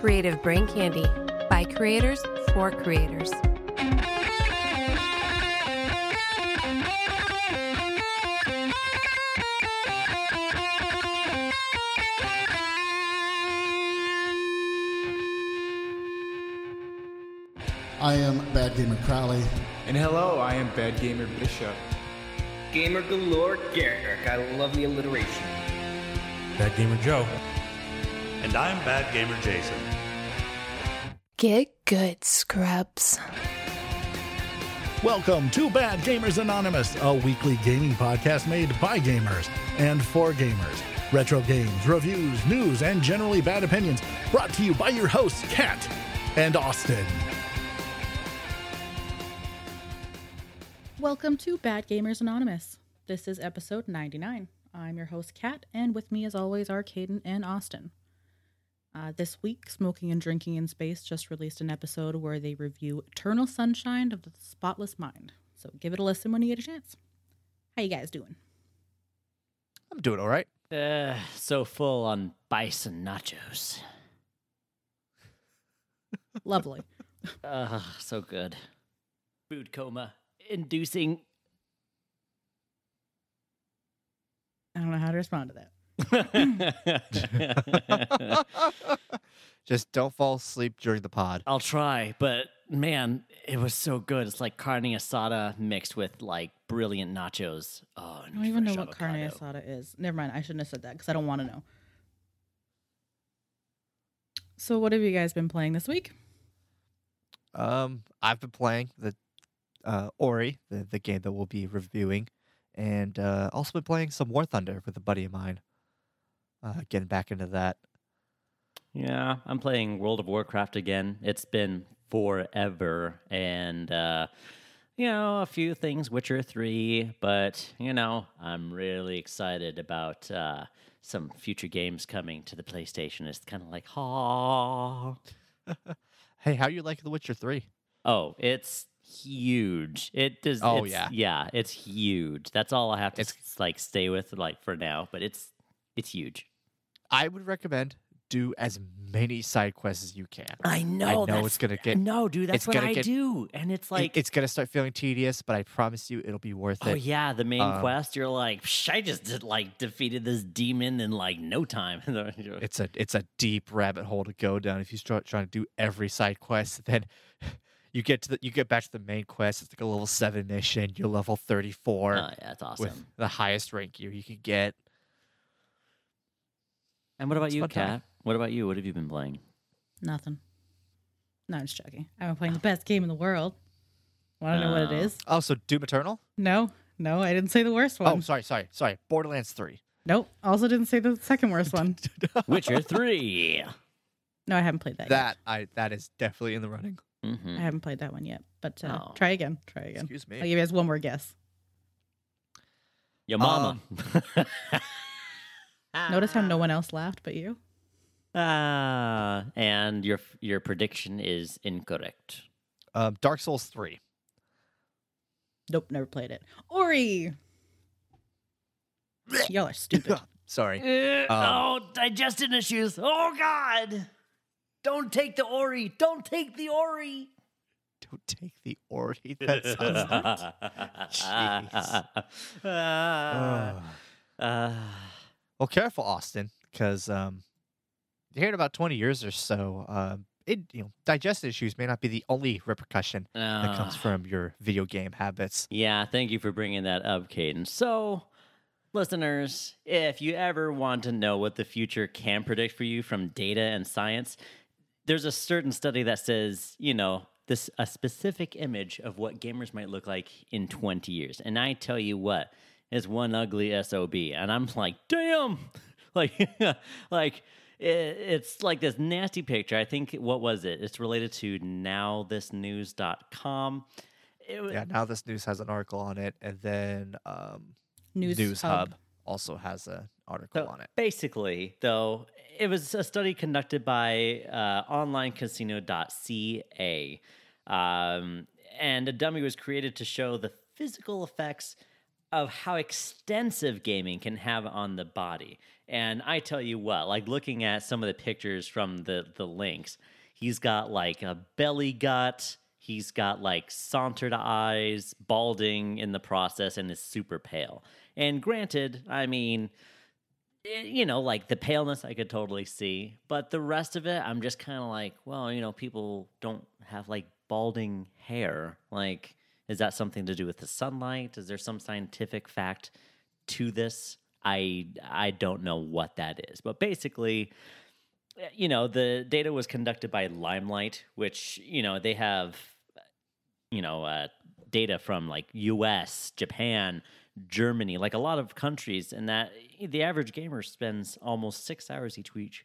Creative Brain Candy by creators for creators. I am Bad Gamer Crowley. And hello, I am Bad Gamer Bishop. Gamer Galore Garrick. I love the alliteration. Bad Gamer Joe. And I'm Bad Gamer Jason. Get good, scrubs. Welcome to Bad Gamers Anonymous, a weekly gaming podcast made by gamers and for gamers. Retro games, reviews, news, and generally bad opinions brought to you by your hosts, Kat and Austin. Welcome to Bad Gamers Anonymous. This is episode 99. I'm your host, Kat, and with me, as always, are Caden and Austin. Uh, this week, Smoking and Drinking in Space just released an episode where they review Eternal Sunshine of the Spotless Mind. So give it a listen when you get a chance. How you guys doing? I'm doing all right. Uh, so full on bison nachos. Lovely. Uh, so good. Food coma inducing. I don't know how to respond to that. Just don't fall asleep during the pod. I'll try, but man, it was so good. It's like carne asada mixed with like brilliant nachos. Oh, I don't even know what carne asada is. Never mind. I shouldn't have said that because I don't want to know. So, what have you guys been playing this week? Um, I've been playing the uh, Ori, the, the game that we'll be reviewing, and uh, also been playing some War Thunder with a buddy of mine. Uh, getting back into that. Yeah, I'm playing World of Warcraft again. It's been forever, and uh, you know a few things, Witcher three, but you know I'm really excited about uh, some future games coming to the PlayStation. It's kind of like, ha. hey, how you like The Witcher three? Oh, it's huge. It does. Oh it's, yeah, yeah. It's huge. That's all I have to It's- like stay with like for now. But it's it's huge. I would recommend do as many side quests as you can. I know. I know it's gonna get. No, dude, that's what I get- do, and it's it- like it's gonna start feeling tedious, but I promise you, it'll be worth it. Oh yeah, the main Um, quest. You're like, Psh, I just did, like defeated this demon in like no time. It's a it's a deep rabbit hole to go down if you start trying to do every side quest. Then you get to the you get back to the main quest. It's like a level seven mission. You're level thirty four oh yeah, that's awesome. with the highest rank gear you can get. And what about it's you, fun time. Kat? What about you? What have you been playing? Nothing. No, I'm just joking. I've been playing the best game in the world. Want to know what it Oh. is? Oh, so Doom Eternal? No, no, I didn't say the worst one. Oh, sorry, sorry, sorry. Borderlands three. Nope. Also didn't say the second worst one. Witcher three. No, I haven't played that. That I that is definitely in the running. yet. hmm I haven't played that one yet. But uh, Oh. try again. Try again. Excuse me. I'll me. give you guys one more guess. Your mama. Notice how no one else laughed but you. Ah, and your your prediction is incorrect. Um, Dark Souls three. Nope, never played it. Ori. Y'all are stupid. Sorry. Uh, Um, oh, digestion issues. Oh God! Don't take the Ori. Don't take the Ori. Don't take the Ori. That sounds. Jeez. Ugh. Well, careful, Austin, because um, here in about twenty years or so, um, it you know digestive issues may not be the only repercussion that comes Ah. from your video game habits. Yeah, thank you for bringing that up, Caden. So, listeners, if you ever want to know what the future can predict for you from data and science, there's a certain study that says, you know, this a specific image of what gamers might look like in 20 years. And I tell you what, it's one ugly SOB. And I'm like, damn. like like it, it's like this nasty picture. I think what was it? It's related to nowthisnews.com. It, Yeah, now this news has an article on it, and then um, News, News Hub. Hub also has an article So on it. basically, though, it was a study conducted by uh, onlinecasino.ca. Um, and a dummy was created to show the physical effects of how extensive gaming can have on the body. And I tell you what, like looking at some of the pictures from the the links, he's got like a belly gut. He's got like sauntered eyes, balding in the process, and is super pale. And granted, I mean, eh, you know, like the paleness I could totally see, but the rest of it, I'm just kind of like, well, you know, people don't have like balding hair. Like, is that something to do with the sunlight? Is there some scientific fact to this? I I don't know what that is, but basically, eh, you know, the data was conducted by Limelight, which you know they have, you know, uh, data from like U.S., Japan, Germany, like a lot of countries, and that the average gamer spends almost six hours each week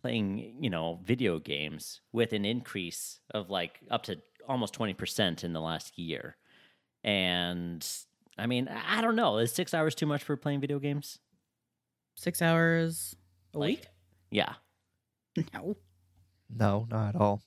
playing, you know, video games with an increase of like up to almost 20% in the last year. And I mean, I don't know. Is six hours too much for playing video games? Six hours a Like, week? Yeah. No. No, not at all.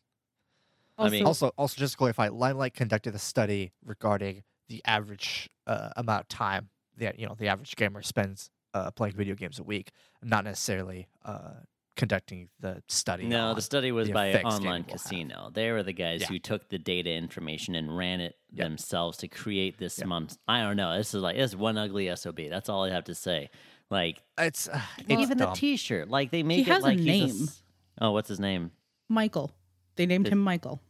I mean- Also, also just to clarify, Limelight conducted a study regarding the average uh, amount of time that you know the average gamer spends uh, playing video games a week, not necessarily uh, conducting the study. No, on the study was the by effects Online gaming will have. Casino. They were the guys Yeah. who took the data information and ran it Yeah. themselves to create this Yeah. month. I don't know. This is like this is one ugly sob. That's all I have to say. Like It's, uh, it's even the. T-shirt, like they make it has a like he's name. s- oh, what's his name? Michael. They named It- him Michael.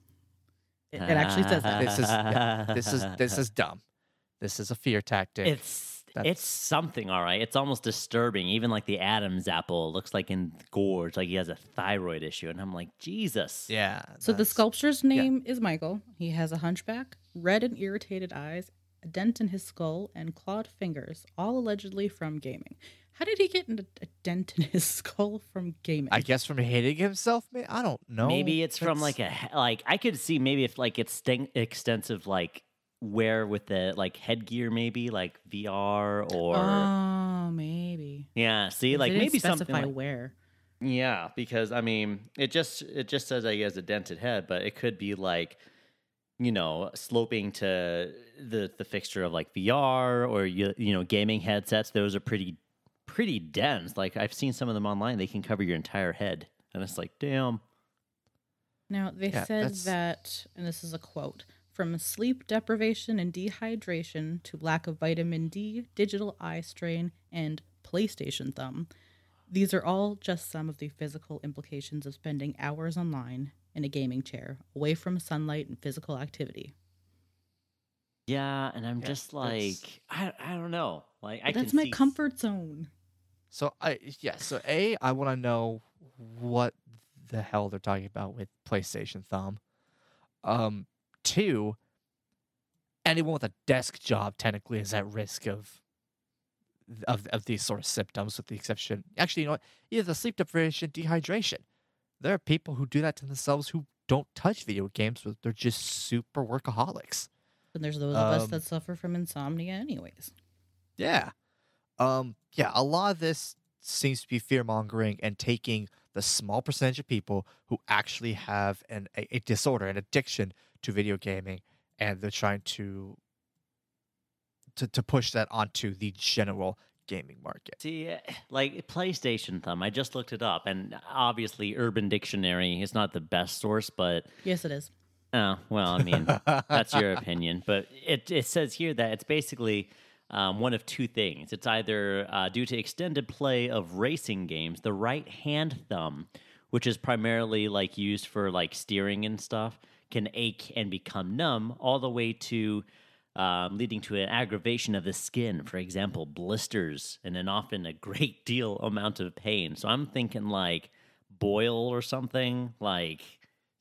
It, it actually says that. this is yeah, this is this is dumb. This is a fear tactic. It's That's- it's something, all right. It's almost disturbing. Even like the Adam's apple looks like in gorge, like he has a thyroid issue, and I'm like, Jesus. yeah. So the that's- sculpture's name is Michael. He has a hunchback, red and irritated eyes, a dent in his skull, and clawed fingers, all allegedly from gaming. How did he get a, a dent in his skull from gaming? I guess from hitting himself. man, I don't know. Maybe it's from like a like I could see maybe if like it's sten- extensive like wear with the like headgear maybe like VR or oh, maybe. yeah. See, like didn't maybe something specify like, where. Yeah, because I mean, it just it just says that he has a dented head, but it could be like, you know, sloping to the the fixture of like VR or you you know gaming headsets. Those are pretty pretty dense. Like I've seen some of them online; they can cover your entire head, and it's like, damn. Now, they Yeah, said that's- that, and this is a quote from sleep deprivation and dehydration to lack of vitamin D, digital eye strain, and PlayStation thumb. These are all just some of the physical implications of spending hours online in a gaming chair, away from sunlight and physical activity. Yeah, and I'm Yeah, just like, I I don't know. Like I that's can my see- comfort zone. So I yeah. So a I want to know what the hell they're talking about with PlayStation Thumb. Um, two. Anyone with a desk job technically is at risk of of of these sort of symptoms, with the exception. Actually, you know what? Either the sleep deprivation, dehydration. There are people who do that to themselves who don't touch video games, but they're just super workaholics. And there's those of us Um, that suffer from insomnia, anyways. Yeah. Um, yeah, a lot of this seems to be fear mongering and taking the small percentage of people who actually have an a, a disorder, an addiction to video gaming, and they're trying to to to push that onto the general gaming market. See, eh, like PlayStation Thumb, I just looked it up, and obviously Urban Dictionary is not the best source, but Yes, it is. oh well, I mean that's your opinion. But it it says here that it's basically um, one of two things. It's either uh, due to extended play of racing games, the right hand thumb, which is primarily like used for like steering and stuff, can ache and become numb, all the way to um, leading to an aggravation of the skin. For example, blisters, and then often a great deal amount of pain. So I'm thinking like boil or something like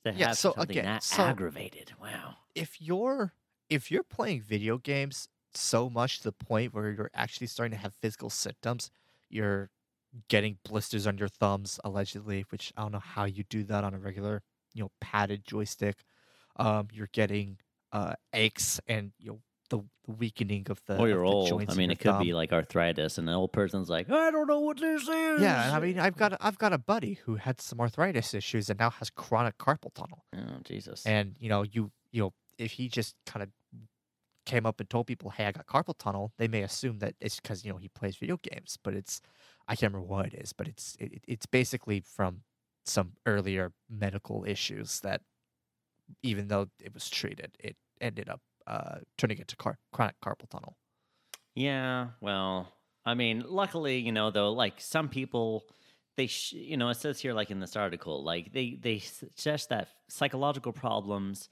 to Yeah, have so something again, that so- aggravated. Wow. if you're if you're playing video games so much to the point where you're actually starting to have physical symptoms, you're getting blisters on your thumbs allegedly, which I don't know how you do that on a regular, you know, padded joystick. Um, you're getting uh aches and you know the, the weakening of the or you're the old. joints I mean, it could thumb. be like arthritis, and the old person's like, I don't know what this is. yeah. I mean, I've got a, I've got a buddy who had some arthritis issues and now has chronic carpal tunnel. oh Jesus. And you know, you you know, if he just kind of came up and told people, "Hey, I got carpal tunnel," they may assume that it's because you know he plays video games. But it's I can't remember what it is, but it's it, it's basically from some earlier medical issues that, even though it was treated, it ended up uh, turning into car- chronic carpal tunnel. Yeah, well, I mean, luckily, you know, though, like some people, they, sh- you know, it says here, like in this article, like they they suggest that psychological problems,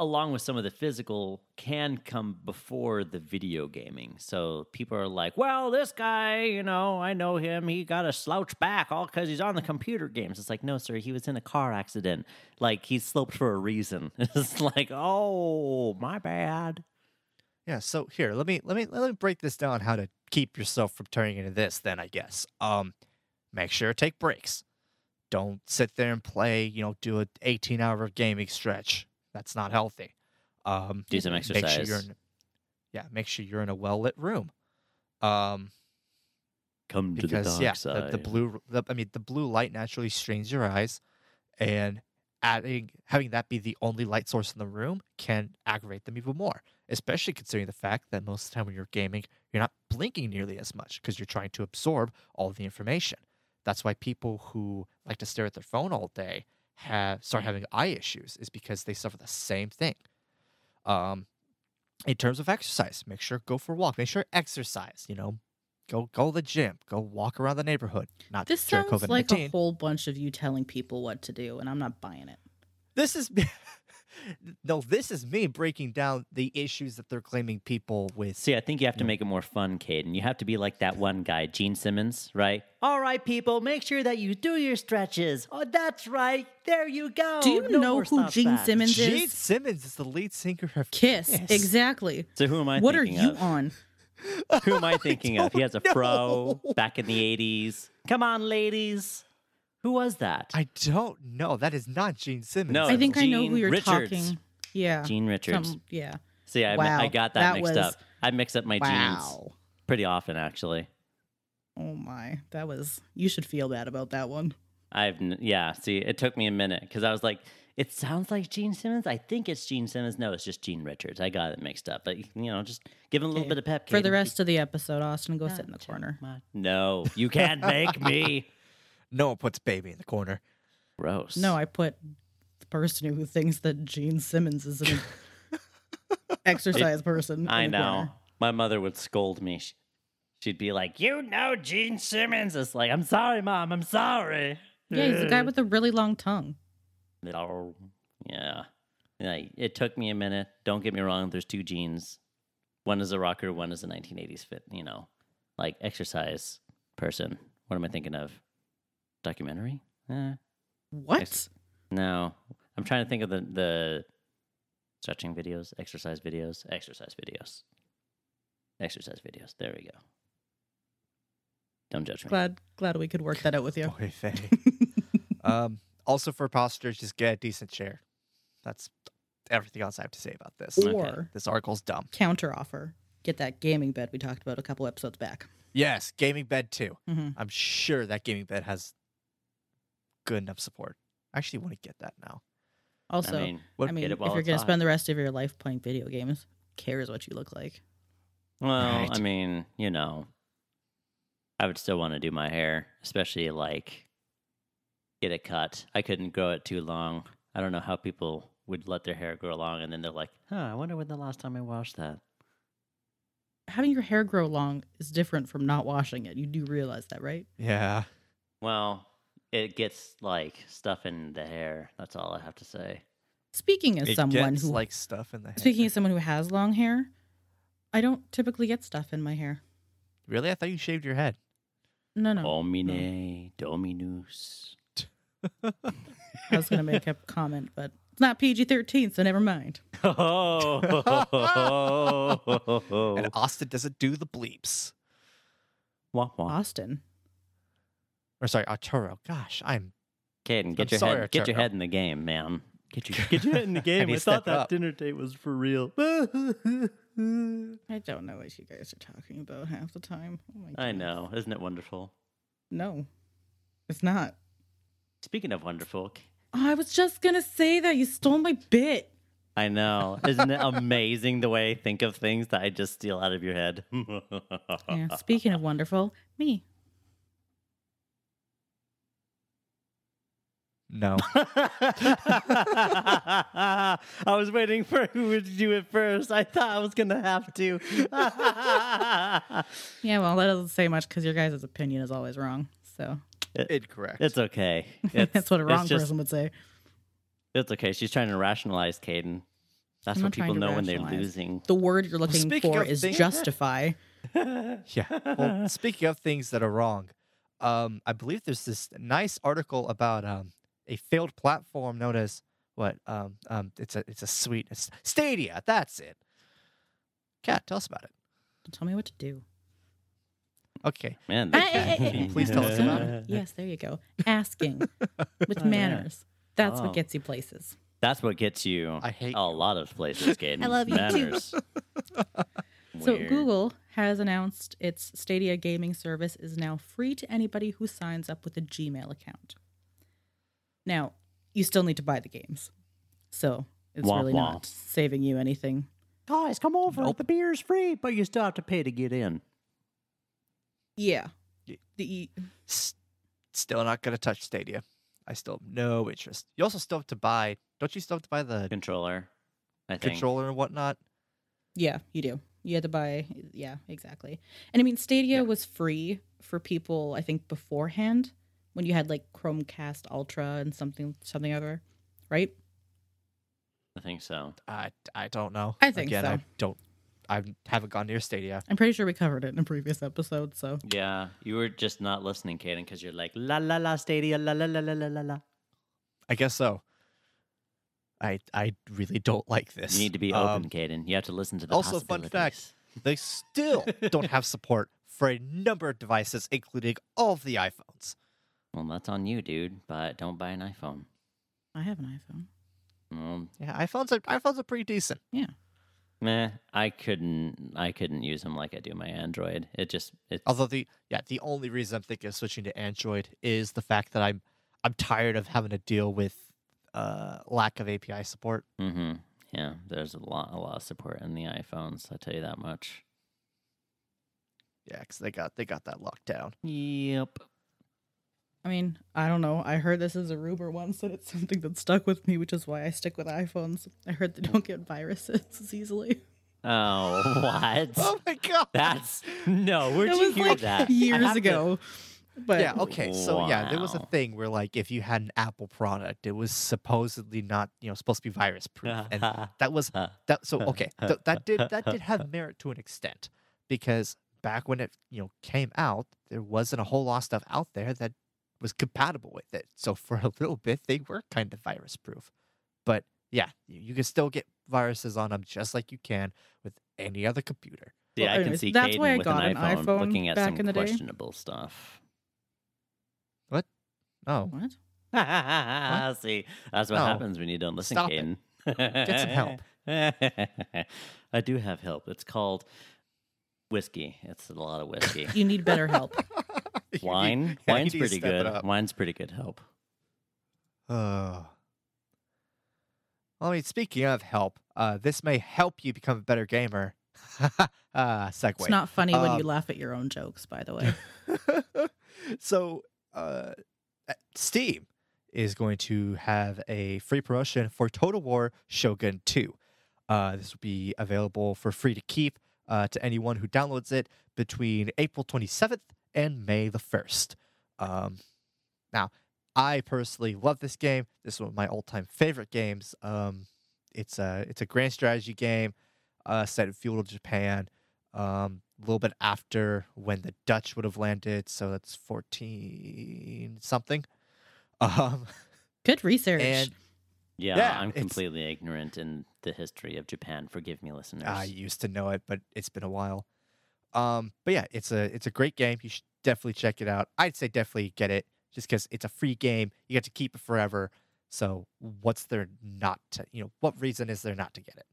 along with some of the physical, can come before the video gaming. So people are like, well, this guy, you know, I know him. He got a slouch back all because he's on the computer games. It's like, no, sir, he was in a car accident. Like he sloped for a reason. It's like, oh, my bad. Yeah, so here, let me let me let me break this down how to keep yourself from turning into this then I guess. Um make sure take breaks. Don't sit there and play, you know, do a 18-hour gaming stretch. That's not healthy. Um Do some make sure you're exercise. in, Yeah, make sure you're in a well-lit room. Um Come to the because dark yeah, side. the, the blue the, I mean the blue light naturally strains your eyes and adding having that be the only light source in the room can aggravate them even more especially considering the fact that most of the time when you're gaming you're not blinking nearly as much because you're trying to absorb all of the information that's why people who like to stare at their phone all day have start having eye issues is because they suffer the same thing. Um in terms of exercise make sure go for a walk. Make sure exercise you know go go to the gym go walk around the neighborhood. Not This sounds like a whole bunch of you telling people what to do, and I'm not buying it. this is no this is me breaking down the issues that they're claiming people with See, I think you have to make it more fun, Caden. You have to be like that one guy, Gene Simmons, right? All right, people, make sure that you do your stretches. Oh, that's right. There you go. Do you No know who Gene back. Simmons is? Gene? Simmons is the lead singer of Kiss, exactly. So who am I What are you of? on? Who am I thinking of? He has a don't fro know. back in the 80s. Come on, ladies. Who was that? I don't know. That is not Gene Simmons. No, I think I know who you're Richards. talking. Yeah, Gene Richards. Some- yeah. See, I, Wow, I got that, that mixed was- up. I mix up my jeans Wow. pretty often, actually. Oh my, that was. You should feel bad about that one. I've yeah. See, it took me a minute because I was like, it sounds like Gene Simmons. I think it's Gene Simmons. No, it's just Gene Richards. I got it mixed up. But you know, just give him a little Okay, bit of pep For the Caden. rest of the episode, Austin, go sit in the corner. No, you can't make me. no one puts baby in the corner. Gross. No, I put the person who thinks that Gene Simmons is an exercise person. I know. corner. My mother would scold me. She'd be like, "You know Gene Simmons." It's like, "I'm sorry, mom. I'm sorry." Yeah, he's the guy with the really long tongue. Oh, yeah. Yeah, it took me a minute. Don't get me wrong. There's two genes. One is a rocker. One is a 1980s fit. You know, like exercise person. What am I thinking of? Documentary? Eh, What? no. I'm trying to think of the the stretching videos, exercise videos, exercise videos, exercise videos. There we go. Don't judge me. Glad, glad we could work that out with you. Boy, Faye. um, also for postures, just get a decent chair. That's everything else I have to say about this. Or This article's dumb. counter offer. Get that gaming bed we talked about a couple episodes back. Yes, gaming bed too. Mhm. I'm sure that gaming bed has good enough support. I actually want to get that now. Also, I mean, What- I mean, if you're going to hot. spend the rest of your life playing video games, cares what you look like? Well, Right. I mean, you know, I would still want to do my hair, especially like get it cut. I couldn't grow it too long. I don't know how people would let their hair grow long and then they're like, huh, I wonder when the last time I washed that. Having your hair grow long is different from not washing it. You do realize that, right? Yeah. Well, it gets like stuff in the hair. That's all I have to say. Speaking as It someone gets who like stuff in the hair. speaking as someone who has long hair, I don't typically get stuff in my hair. really, I thought you shaved your head. No, no. Omine Dominus. I was going to make a comment, but it's not PG 13, so never mind. Oh. And Austin doesn't do the bleeps. Wah, wah. Austin. Or sorry, Arturo. Gosh, I'm Caden, get I'm your sorry, head, get your head in the game, man. Get your get your head in the game. need I thought that up. dinner date was for real. I don't know what you guys are talking about half the time. Oh my I know, isn't it wonderful? No, it's not. Speaking of wonderful, Oh, I was just going to say that. You stole my bit. I know, isn't it amazing the way I think of things that I just steal out of your head? Yeah, speaking of wonderful, me. No. I was waiting for who would do it first. I thought I was gonna have to. Yeah, well, that doesn't say much because your guys' opinion is always wrong. So it, Incorrect. it's okay. It's, that's what a wrong just- person would say. It's okay. She's trying to rationalize Caden. That's I'm what people know when they're losing. The word you're looking speaking for is things- justify. Yeah. Well, speaking of things that are wrong, um, I believe there's this nice article about um, a failed platform known as what? Um, um, it's a it's a sweet it's Stadia. That's it. Kat, tell us about it. Tell me what to do. Okay. Man, they can't be-. Please tell us about it. Yes, there you go. Asking with Oh, manners. That's Oh. what gets you places. That's what gets you I hate a lot of places, Caden. I love you too. Manners. So Google has announced its Stadia gaming service is now free to anybody who signs up with a Gmail account. Now, you still need to buy the games. So it's Womp really womp. not saving you anything. Guys, come over. Nope. The beer's free, but you still have to pay to get in. Yeah. The S- still not gonna touch Stadia. I still have no interest. You also still have to buy. Don't you still have to buy the Controller, I think. controller and whatnot? Yeah, you do. You had to buy yeah, exactly. And I mean Stadia Yeah. was free for people I think beforehand when you had like Chromecast Ultra and something something other, right? I think so. I I don't know. I think Again, so. I don't. I haven't gone near Stadia. I'm pretty sure we covered it in a previous episode, so Yeah, you were just not listening, Caden, because you're like la la la Stadia la la la la la la la. I guess so. I I really don't like this. You need to be Um, open, Caden. You have to listen to the also, fun fact: they still don't have support for a number of devices, including all of the iPhones. Well, that's on you, dude. But don't buy an iPhone. I have an iPhone. Well, Yeah, iPhones are iPhones are pretty decent. Yeah. meh. I couldn't. I couldn't use them like I do my Android. It just. It's. Although the yeah, the only reason I'm thinking of switching to Android is the fact that I'm I'm tired of having to deal with uh lack of API support. Mm-hmm. Yeah, there's a lot, a lot of support in the iPhones. I tell you that much. Yeah, because they got they got that locked down. Yep. I mean, I don't know. I heard this as a rumor once and it's something that stuck with me, which is why I stick with iPhones. I heard they don't get viruses as easily. Oh, what? Oh my god. That's no. Where'd it you was hear like that? Years have to- ago. But yeah, okay. So yeah, there was a thing where like if you had an Apple product, it was supposedly not, you know, supposed to be virus proof. And that was that so okay. th- that did that did have merit to an extent because back when it, you know, came out, there wasn't a whole lot of stuff out there that was compatible with it. So for a little bit they were kind of virus proof. But yeah, you, you can still get viruses on them just like you can with any other computer. Yeah, Well, I can see that's Caden why I with got an an iPhone, iPhone looking at back some in the day. questionable stuff. What? Oh, what? see, that's what No. happens when you don't listen, Stop it. Caden. Get some help. I do have help. It's called whiskey. It's a lot of whiskey. You need better help. You need- Wine, yeah, wine's pretty good. Wine's pretty good help. Uh, well, I mean, speaking of help, uh, this may help you become a better gamer. uh, segue. It's not funny when you Um, laugh at your own jokes, by the way. so, uh, uh, Steam is going to have a free promotion for Total War Shogun 2. Uh, this will be available for free to keep uh, to anyone who downloads it between April 27th and May the 1st. Um, now, I personally love this game. This is one of my all-time favorite games. Um, it's a it's a grand strategy game uh, set in feudal Japan. Um, a little bit after when the Dutch would have landed, so that's fourteen something. Um, Good research. and Yeah, Yeah, I'm completely ignorant in the history of Japan. Forgive me, listeners. I used to know it, but it's been a while. Um, but yeah, it's a it's a great game. You should definitely check it out. I'd say definitely get it, just because it's a free game. You get to keep it forever. So what's there not to you know what reason is there not to get it?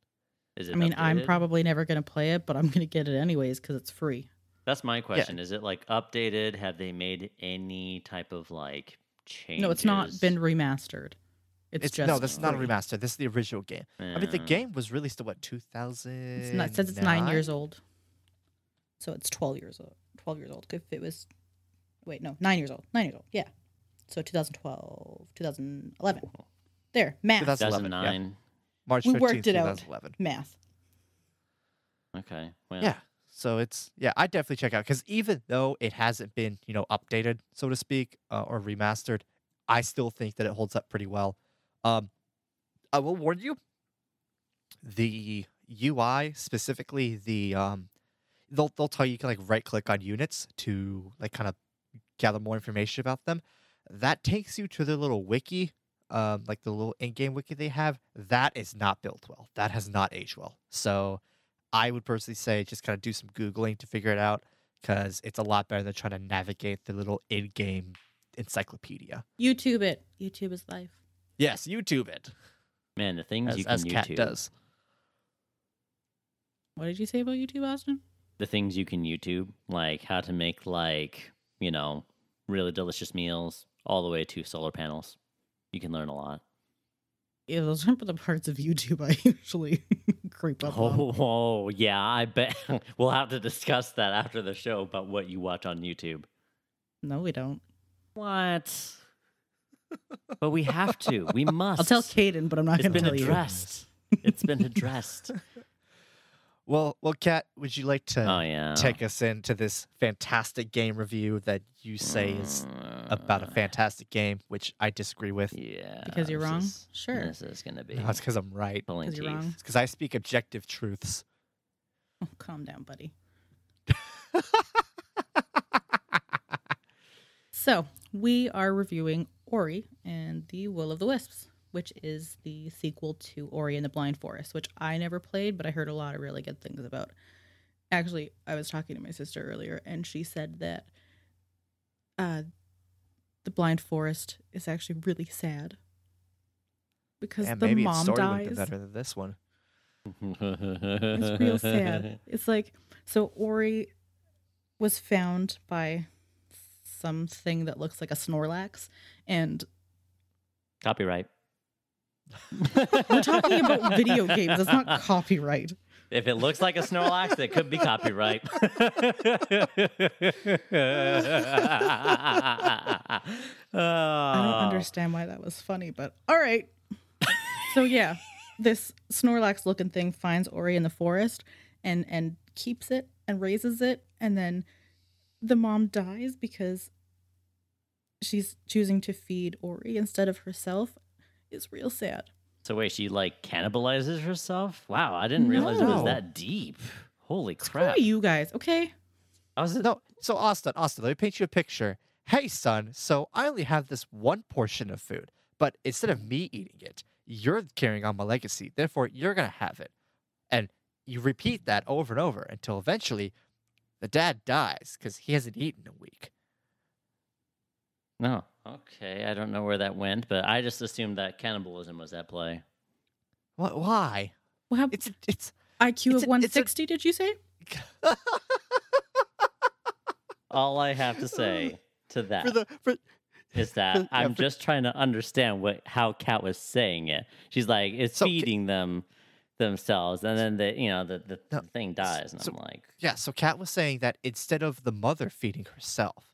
Is it I mean, I'm probably never going to play it, but I'm going to get it anyways because it's free. That's my question. Is it like updated? Have they made any type of like change? No, it's not been remastered. It's, It's, just no, this is not a remaster. This is the original game. I mean, the game was released in what 2000? It's not, it says it's nine years old, so it's twelve years old. Twelve years old. If it was, wait, no, nine years old. Nine years old. Yeah, So 2012, 2011. There, math. 2011, yeah. 2009. March we 15th, worked it out. 2011. Math. Okay. Well, Yeah. So it's yeah, I definitely check out because even though it hasn't been you know updated so to speak uh, or remastered, I still think that it holds up pretty well. Um, I will warn you, the UI specifically the um, they'll they'll tell you you can like right click on units to like kind of gather more information about them. That takes you to their little wiki, um, like the little in-game wiki they have. That is not built well. That has not aged well. So I would personally say just kind of do some Googling to figure it out because it's a lot better than trying to navigate the little in game encyclopedia. YouTube it. YouTube is life. Yes, YouTube it. Man, the things As, you can as Kat YouTube. does. What did you say about YouTube, Austin? The things you can YouTube, like how to make like, you know, really delicious meals all the way to solar panels. You can learn a lot. Yeah, those are the parts of YouTube I usually creep up on. Oh, oh, yeah, I bet we'll have to discuss that after the show about what you watch on YouTube. No, we don't. What? but we have to. We must. I'll tell Caden, but I'm not going to tell you. It's been addressed. It's been addressed. Well, well, Kat, would you like to Oh yeah. take us into this fantastic game review that you say is about a Uh, fantastic game, which I disagree with? Yeah. Because you're wrong? is- Sure. This is gonna be No, it's because I'm right. pulling 'Cause you're wrong. It's because I speak objective truths. Oh, calm down, buddy. so, we are reviewing Ori and the Will of the Wisps, which is the sequel to Ori and the Blind Forest, which I never played, but I heard a lot of really good things about. Actually, I was talking to my sister earlier, and she said that uh, the Blind Forest is actually really sad because and the maybe its mom story would have dies. been better than this one. It's real sad. It's like so Ori was found by something that looks like a Snorlax, and Copyright. we're talking about video games. It's not copyright. If it looks like a Snorlax, it could be copyright. I don't understand why that was funny, but all right. so yeah, this Snorlax looking thing finds Ori in the forest and and keeps it and raises it, and then the mom dies because she's choosing to feed Ori instead of herself. It's real sad. So wait, she like cannibalizes herself? Wow, I didn't realize it was that deep. Holy Screw crap! you guys, okay? I was No, so Austin, Austin, let me paint you a picture. Hey, son, so I only have this one portion of food, but instead of me eating it, you're carrying on my legacy. Therefore, you're going to have it. And you repeat that over and over until eventually the dad dies because he hasn't eaten in a week. no. Okay, I don't know where that went, but I just assumed that cannibalism was at play. What? Why? What happened? It's it's IQ it's of a- it's a- 160, did you say? All I have to say to that for the for is that yeah, I'm for- just trying to understand what how Kat was saying it. She's like, it's So, ca- feeding them themselves, and then the you know the the, No, thing dies, and so- I'm like, Yeah, so Kat was saying that instead of the mother feeding herself,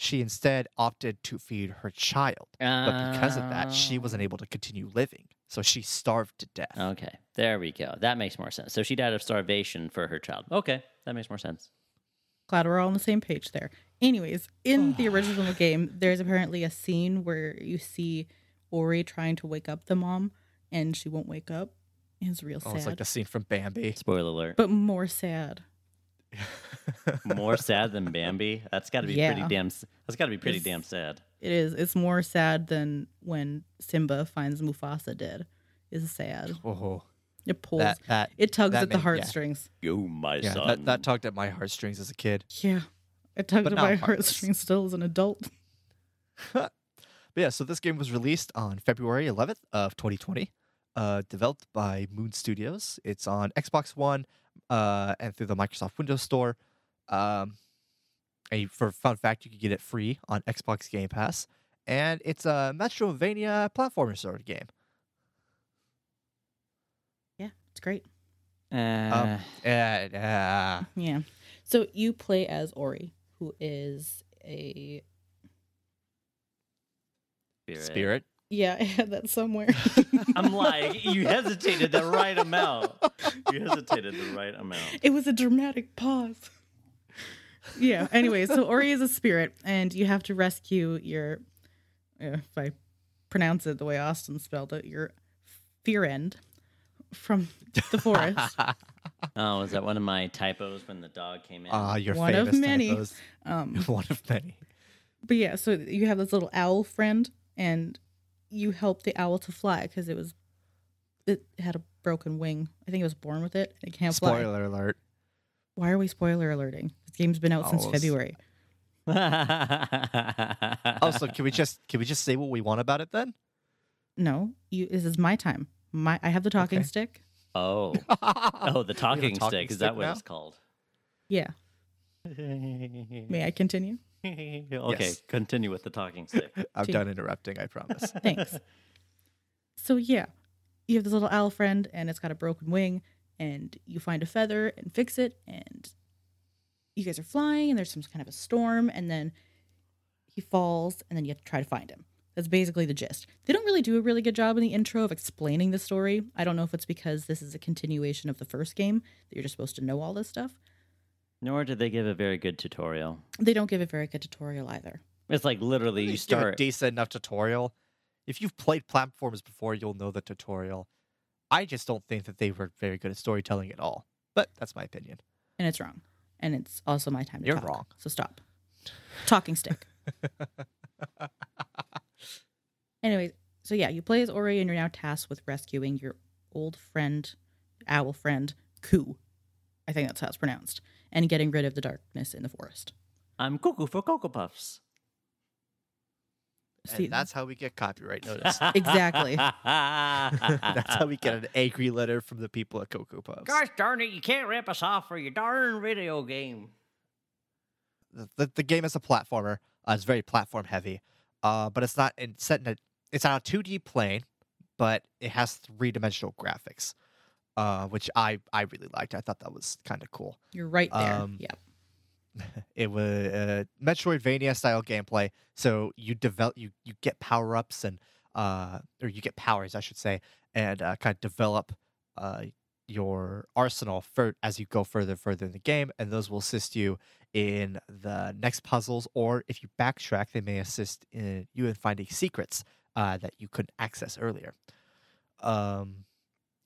she instead opted to feed her child. But because of that, she wasn't oh. able to continue living. So she starved to death. Okay, there we go. That makes more sense. So she died of starvation for her child. Okay, that makes more sense. Glad we're all on the same page there. Anyways, in the original game, there's apparently a scene where you see Ori trying to wake up the mom, and she won't wake up. It's real Oh, sad, it's like the scene from Bambi. Spoiler alert. but more sad. more sad than Bambi. That's got to be Yeah. pretty damn. That's got to be pretty It's- damn sad. It is. It's more sad than when Simba finds Mufasa dead. Is sad. oh, It pulls. that that it tugs that at the made- yeah. heartstrings. Go, my yeah, son. that, that tugged at my heartstrings as a kid. Yeah. It tugged But at my heartless. heartstrings still as an adult. But yeah, so this game was released on February 11th of 2020, uh, developed by Moon Studios. It's on Xbox One uh, and through the Microsoft Windows Store. Um, and for fun fact, you can get it free on Xbox Game Pass, and it's a Metroidvania platformer sort of game. Yeah, it's great. Um, and, uh, Yeah. So you play as Ori, who is a spirit. Spirit. Yeah, I had that somewhere. I'm like, you hesitated the right amount. You hesitated the right amount. it was a dramatic pause. Yeah. Anyway, so Ori is a spirit, and you have to rescue your, uh, if I pronounce it the way Austin spelled it, your fear end from the forest. Oh, was that one of my typos when the dog came in? Ah, your One of many. typos. Um, One of many. but yeah, so you have this little owl friend, and you help the owl to fly because it was, it had a broken wing. I think it was born with it. It can't fly. Spoiler alert. Why are we spoiler alerting? This game's been out since Oh, it's- February. also, can we just can we just say what we want about it then? No, you. This is my time. My I have the talking Okay. stick. oh, oh, the talking, talking stick. Is that what now? it's called? Yeah. May I continue? okay, Yes. continue with the talking stick. I'm Gee. done interrupting. I promise. Thanks. so yeah, you have this little owl friend, and it's got a broken wing, and you find a feather and fix it, and you guys are flying, and there's some kind of a storm, and then he falls, and then you have to try to find him. That's basically the gist. They don't really do a really good job in the intro of explaining the story. I don't know if it's because this is a continuation of the first game that you're just supposed to know all this stuff. Nor do they give a very good tutorial. They don't give a very good tutorial either. It's like literally you Give a start. decent enough tutorial. If you've played platforms before, you'll know the tutorial. I just don't think that they were very good at storytelling at all. But that's my opinion. and it's wrong. And it's also my time to You're talk. wrong. So stop. Talking stick. Anyways, so yeah, you play as Ori and you're now tasked with rescuing your old friend, owl friend, Ku. I think that's how it's pronounced. And getting rid of the darkness in the forest. I'm cuckoo for Cocoa Puffs. And that's how we get copyright notice. Exactly. that's how we get an angry letter from the people at Cocoa Puffs. Gosh darn it, you can't rip us off for your darn video game. the, the, the game is a platformer. Uh, it's very platform heavy, uh, but it's not in, set in a. It's on a 2D plane, but it has three dimensional graphics, uh, which I I really liked. I thought that was kind of cool. You're right there. Um, yeah. It was uh, Metroidvania style gameplay. So you develop, you you get power ups and uh, or you get powers, I should say, and uh, kind of develop uh, your arsenal for as you go further and further in the game, and those will assist you in the next puzzles. Or if you backtrack, they may assist in you in finding secrets uh, that you couldn't access earlier. Um,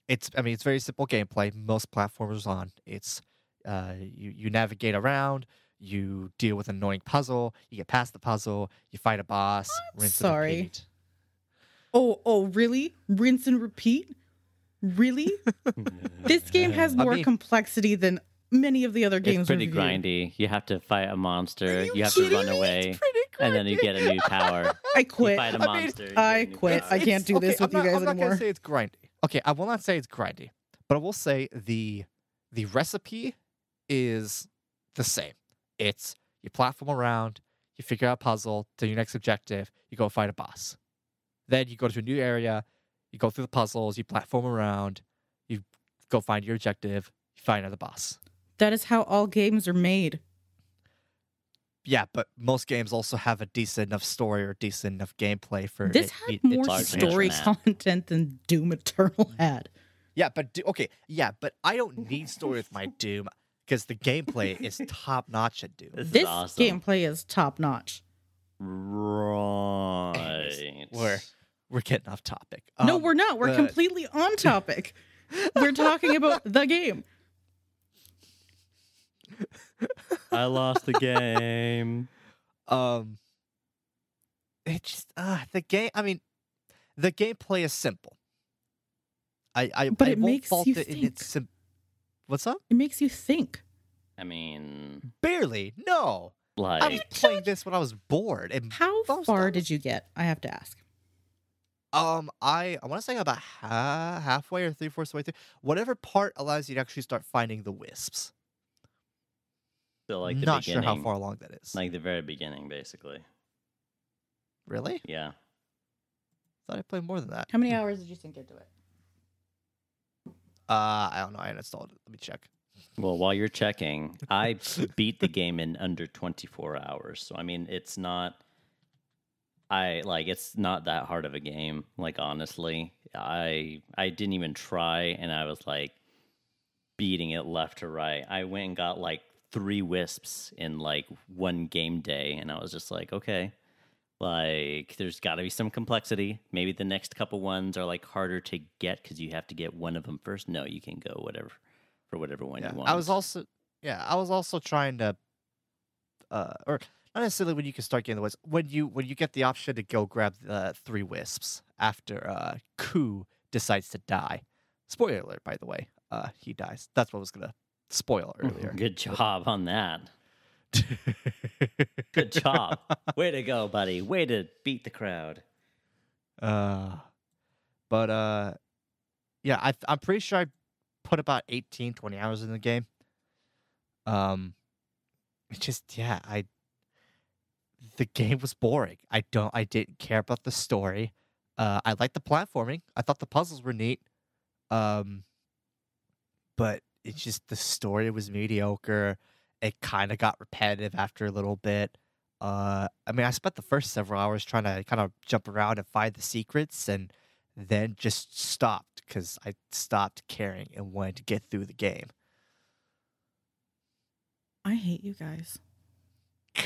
it's I mean it's very simple gameplay. Most platformers on it's uh, you you navigate around, you deal with an annoying puzzle, you get past the puzzle, you fight a boss. rinse and Sorry. repeat. Oh, oh, really? Rinse and repeat? Really? this game has I more mean- complexity than many of the other games. It's pretty reviewed. grindy. You have to fight a monster. you You, have to run me? Away, and then you get a new power. I You quit. fight a I mean, monster. you get I a quit. power. I can't do this okay, with I'm you not, guys I'm not anymore. gonna say it's grindy. Okay, I will not say it's grindy, but I will say the the recipe is the same. It's you platform around, you figure out a puzzle to your next objective, you go fight a boss. Then you go to a new area, you go through the puzzles, you platform around, you go find your objective, you find another boss. That is how all games are made. Yeah, but most games also have a decent enough story or decent enough gameplay for This it- had it- it more to story content than Doom Eternal mm-hmm. had. Yeah, but okay, yeah, but I don't need story with my Doom because the gameplay is top notch at Doom. This, This is awesome. gameplay is top notch. Right. We're we're getting off topic. no, Um, we're not. We're the- completely on topic. we're talking about the game. I lost the game. Um, it just uh the game. I mean, the gameplay is simple. I I But I it won't makes fault you it in think. its sim- What's up? It makes you think. I mean, Barely. No, Like, I was playing this when I was bored. And How That was- far did you get? I have to ask. Um, I I want to say about ha- halfway or three fourths of the way through. Whatever part allows you to actually start finding the wisps. so like the Not beginning, sure how far along that is. like the very beginning, basically. really? Yeah. Thought I played more than that. How many hours did you sink into it? Uh, I don't know. I uninstalled it. Let me check. Well, while you're checking, I beat the game in under 24 hours. So I mean, it's not. I like it's not that hard of a game. Like honestly, I I didn't even try, and I was like beating it left to right. I went and got like three wisps in like one game day, and I was just like, okay, like there's got to be some complexity. Maybe the next couple ones are like harder to get because you have to get one of them first. No, you can go whatever for whatever one Yeah, you want. I was also yeah, I was also trying to uh or not necessarily when you can start getting the wisps. When you when you get the option to go grab the three wisps after uh Ku decides to die. Spoiler alert, by the way. Uh he dies. That's what I was gonna spoil earlier. Good job on that. Good job. Way to go, buddy. Way to beat the crowd. Uh, but uh, yeah, I I'm pretty sure I put about 18, 20 hours in the game. Um, it just yeah, I the game was boring. I don't I didn't care about the story. Uh, I liked the platforming. I thought the puzzles were neat. Um, but it's just the story was mediocre. It kind of got repetitive after a little bit. Uh, I mean, I spent the first several hours trying to kind of jump around and find the secrets, and then just stopped because I stopped caring and wanted to get through the game. I hate you guys.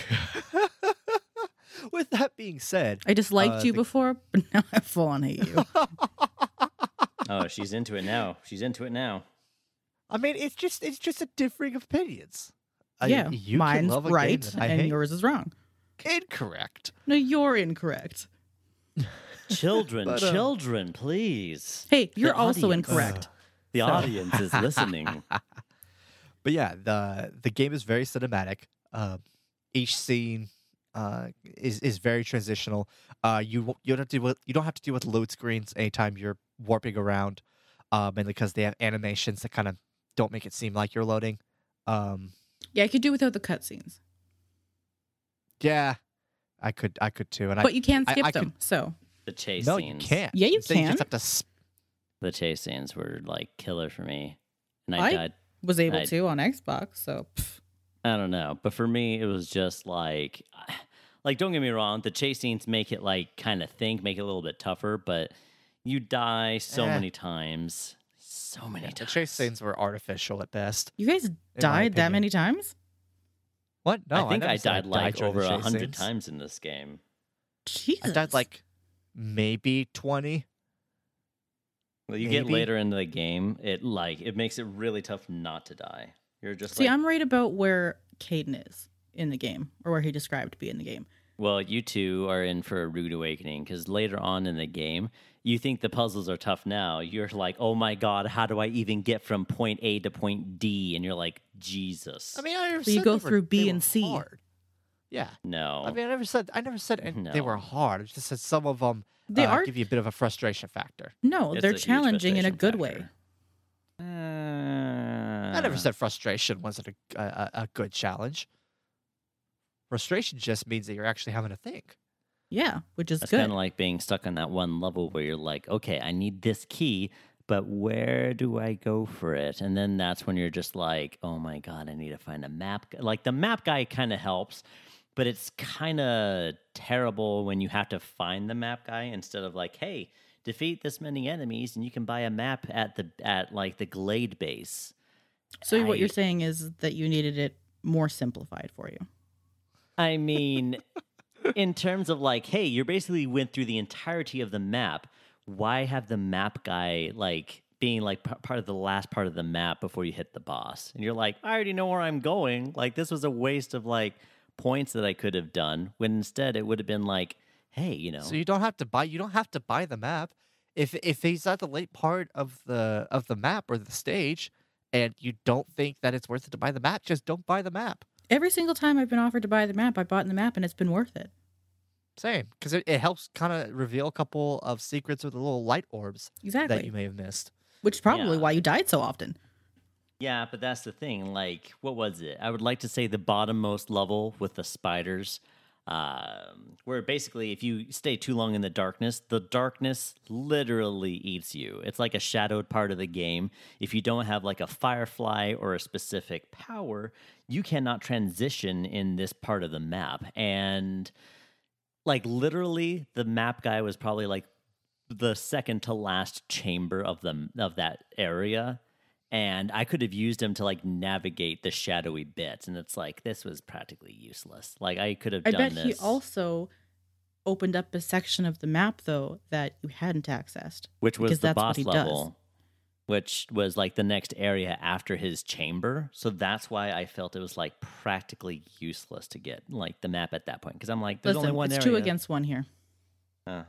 With that being said, I disliked Uh, you the- before, but now I full on hate you. Oh, she's into it now. She's into it now. I mean, it's just it's just a differing of opinions. I- yeah, you can mine's love a game right that I and hate. yours is wrong. incorrect. No, you're incorrect. Children, But, uh, children, please. Hey, you're The also audience. incorrect. The audience is listening. But yeah, the the game is very cinematic. Um, each scene uh, is is very transitional. Uh, you you don't have to deal with, you don't have to deal with load screens anytime you're warping around, uh, mainly because they have animations that kind of don't make it seem like you're loading. Um, Yeah, I could do without the cutscenes, yeah, I could I could too, and but I you can I- skip I could- them. So The chase no scenes. you can't. Yeah, you Instead, You just have to. Sp- The chase scenes were like killer for me. And I, I- died. was able I- to on Xbox. So pff, I don't know. But for me, it was just like, like, don't get me wrong. The chase scenes make it like kind of think, make it a little bit tougher, but you die so Eh. many times. So many the times. chase scenes were artificial at best. you guys died that many times. What? No, I think never I, said died like during over a hundred times in this game. Jesus, I died like maybe twenty. Well, you get later into the game, it like it makes it really tough not to die. You're just See, like, I'm right about where Caden is in the game, or where he described to be in the game. well, you two are in for a rude awakening because later on in the game, you think the puzzles are tough. Now you're like, oh my god, how do I even get from point A to point D? And you're like, Jesus. I mean, I never So you said go they were- through B and C. hard. Yeah, no. I mean, I never said I never said an- they were hard. I just said some of them They uh, are- give you a bit of a frustration factor. No, It's they're challenging in a frustration good way. Uh, I never said frustration wasn't a, a a good challenge. Frustration just means that you're actually having to think. Yeah, which is It's good. kind of like being stuck on that one level where you're like, okay, I need this key, but where do I go for it? And then that's when you're just like, oh my god, I need to find a map. Like the map guy kind of helps, but it's kind of terrible when you have to find the map guy instead of like, hey, defeat this many enemies and you can buy a map at the at like the Glade base. so what you're saying is that you needed it more simplified for you. I mean, in terms of like, hey, you basically went through the entirety of the map. Why have the map guy like being like p- part of the last part of the map before you hit the boss? And you're like, I already know where I'm going. Like, this was a waste of like points that I could have done. When instead it would have been like, hey, you know, So you don't have to buy you don't have to buy the map. If if he's at the late part of the of the map or the stage and you don't think that it's worth it to buy the map, just don't buy the map. Every single time I've been offered to buy the map, I bought the map and it's been worth it. Same, because it, it helps kind of reveal a couple of secrets with the little light orbs Exactly. that you may have missed. Which is probably Yeah. why you died so often. Yeah, but that's the thing. Like, what was it? I would like to say the bottommost level with the spiders, um, where basically, if you stay too long in the darkness, the darkness literally eats you. It's like a shadowed part of the game. If you don't have like a firefly or a specific power, you cannot transition in this part of the map. And like literally the map guy was probably like the second to last chamber of the of that area and I could have used him to like navigate the shadowy bits and it's like this was practically useless. Like I could have I done bet this. he also opened up a section of the map though that you hadn't accessed. which was the that's what boss he does. Level, which was like the next area after his chamber. So that's why I felt it was like practically useless to get like the map at that point because I'm like, there's Listen, only one it's area. two against one here. Huh.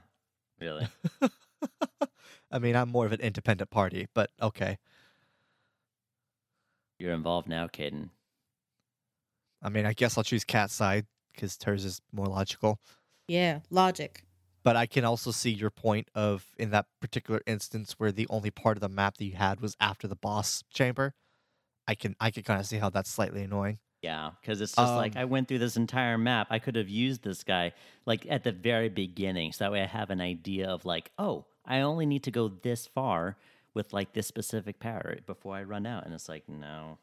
really? I mean, I'm more of an independent party, but okay. You're involved now, Caden. I mean, I guess I'll choose Kat's side because hers is more logical. Yeah, logic. But I can also see your point of in that particular instance where the only part of the map that you had was after the boss chamber. I can I can kind of see how that's slightly annoying. Yeah, because it's just like Um, I went through this entire map. I could have used this guy like at the very beginning, so that way I have an idea of like, oh, I only need to go this far with like this specific power before I run out. And it's like, no,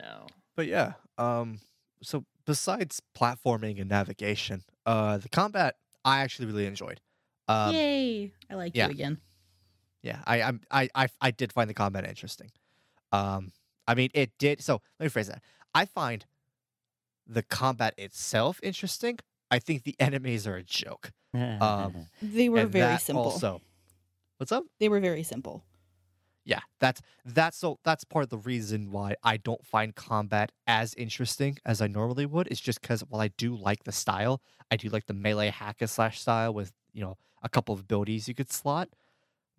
no. But yeah, um, so besides platforming and navigation, uh, the combat I actually really enjoyed. Um, Yay! I like yeah. you again. Yeah, I, I'm, I, I, I did find the combat interesting. Um, I mean, it did. So let me phrase that. I find the combat itself interesting. I think the enemies are a joke. Um, They were very simple. Also, what's up? They were very simple. Yeah, that's that's so that's part of the reason why I don't find combat as interesting as I normally would. It's just because while I do like the style, I do like the melee hack and slash style with you know a couple of abilities you could slot.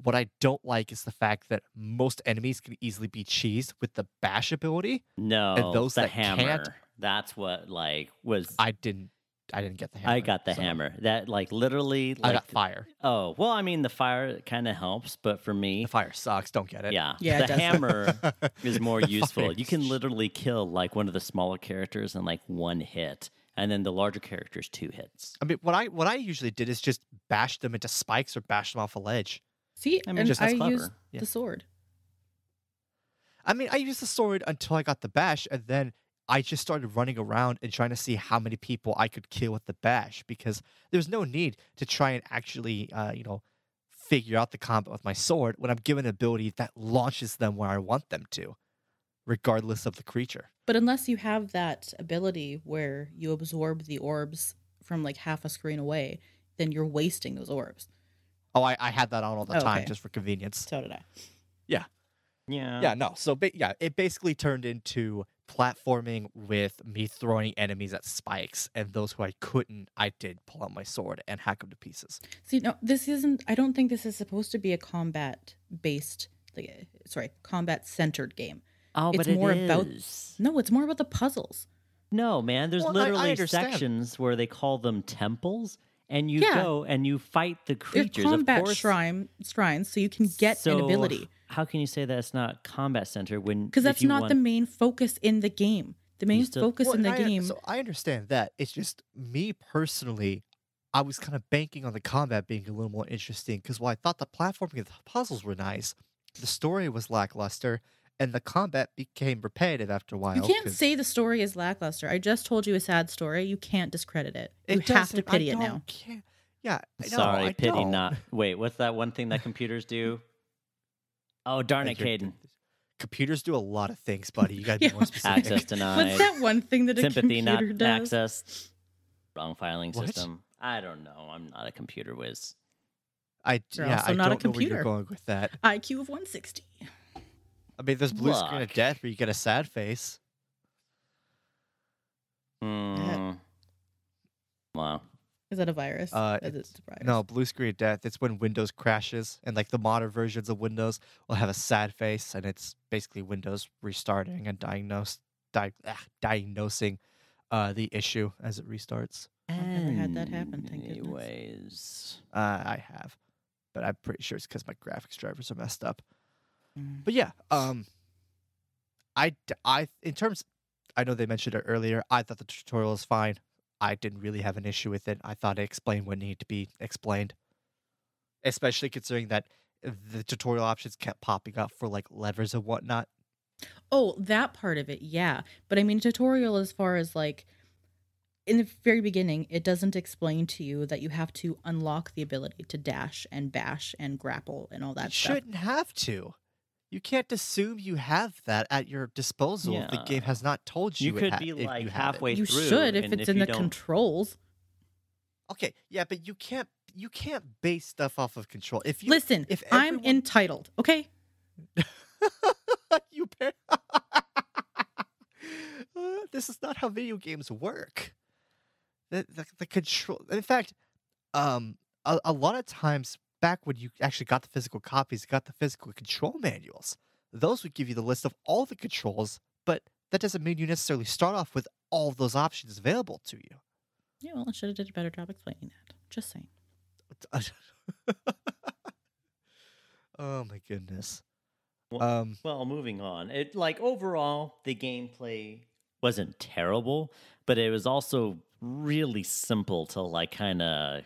What I don't like is the fact that most enemies can easily be cheesed with the bash ability. no, those the that hammer. can't- That's what like was. I didn't, I didn't get the hammer. I got the so hammer. That like literally. Like, I got fire. Oh well, I mean the fire kind of helps, but for me, The fire sucks. Don't get it. yeah, Yeah, the does. hammer is more useful. fire You can literally kill like one of the smaller characters in like one hit, and then the larger characters two hits. I mean, what I what I usually did is just bash them into spikes or bash them off a ledge. See, I mean, and just I that's clever. used Yeah. the sword. I mean, I used the sword until I got the bash, and then I just started running around and trying to see how many people I could kill with the bash because there's no need to try and actually, uh, you know, figure out the combat with my sword when I'm given an ability that launches them where I want them to, regardless of the creature. But unless you have that ability where you absorb the orbs from like half a screen away, then you're wasting those orbs. Oh, I, I had that on all the Oh, time okay. just for convenience. So did I. Yeah, Yeah, Yeah. no. So, ba- yeah, it basically turned into platforming with me throwing enemies at spikes, and those who I couldn't, I did pull out my sword and hack them to pieces. See, no, this isn't. I don't think this is supposed to be a combat based, like, uh, sorry, combat centered game. Oh, It's but it more about- No, it's more about the puzzles. No, man. There's Well, I- I literally sections where they call them temples, and you Yeah. go and you fight the They're creatures. combat of course, shrine shrines, so you can get so an ability. How can you say that it's not combat center when? Because that's you not want, the main focus in the game. The main still- focus Well, in the I- game. So I understand that. It's just me personally. I was kind of banking on the combat being a little more interesting because while I thought the platforming and the puzzles were nice, the story was lackluster, and the combat became repetitive after a while. you can't say the story is lackluster. I just told you a sad story. You can't discredit it. You it have to doesn't- I pity it now. don't care. Yeah, I know, Sorry, I pity don't. not. Wait, what's that one thing that computers do? Oh darn it, Caden! Computers do a lot of things, buddy. You got to be Yeah. more specific. Access denied. What's that one thing that a Sympathy not computer does? accessed. Wrong filing What? system. I don't know. I'm not a computer whiz. I You're yeah, also I not a don't know where computer. you're going with that. IQ of 160. I mean, there's blue screen of death where you get a sad face. Hmm. Wow. Is that a virus? Uh, Is it it's- a virus? No, blue screen of death. It's when Windows crashes, and like the modern versions of Windows will have a sad face, and it's basically Windows restarting and diagnose, di- ah, diagnosing uh, the issue as it restarts. I've never had that happen, thank goodness. Anyways. Uh, I have, but I'm pretty sure it's because my graphics drivers are messed up. Mm. But yeah, um, I, I, in terms, I know they mentioned it earlier. I thought the tutorial was fine. I didn't really have an issue with it. I thought it explained what needed to be explained, especially considering that the tutorial options kept popping up for like levers and whatnot. Oh, that part of it, yeah. But I mean, tutorial as far as like in the very beginning, it doesn't explain to you that you have to unlock the ability to dash and bash and grapple and all that you stuff. shouldn't have to. You can't assume you have that at your disposal if the game has not told you. You it could ha- be if you like have it. halfway You through. should if and it's in the don't- controls. Okay, yeah, but you can't you can't base stuff off of control. If you Listen, if I'm entitled. Okay, you pay. This is not how video games work. The, the, the control. In fact, um, a, a lot of times back when you actually got the physical copies, got the physical control manuals. Those would give you the list of all the controls, but that doesn't mean you necessarily start off with all of those options available to you. yeah. Well, I should have did a better job explaining that. Just saying. oh my goodness. Well- Um, Well, moving on. It like overall the gameplay wasn't terrible, but it was also really simple to like kind of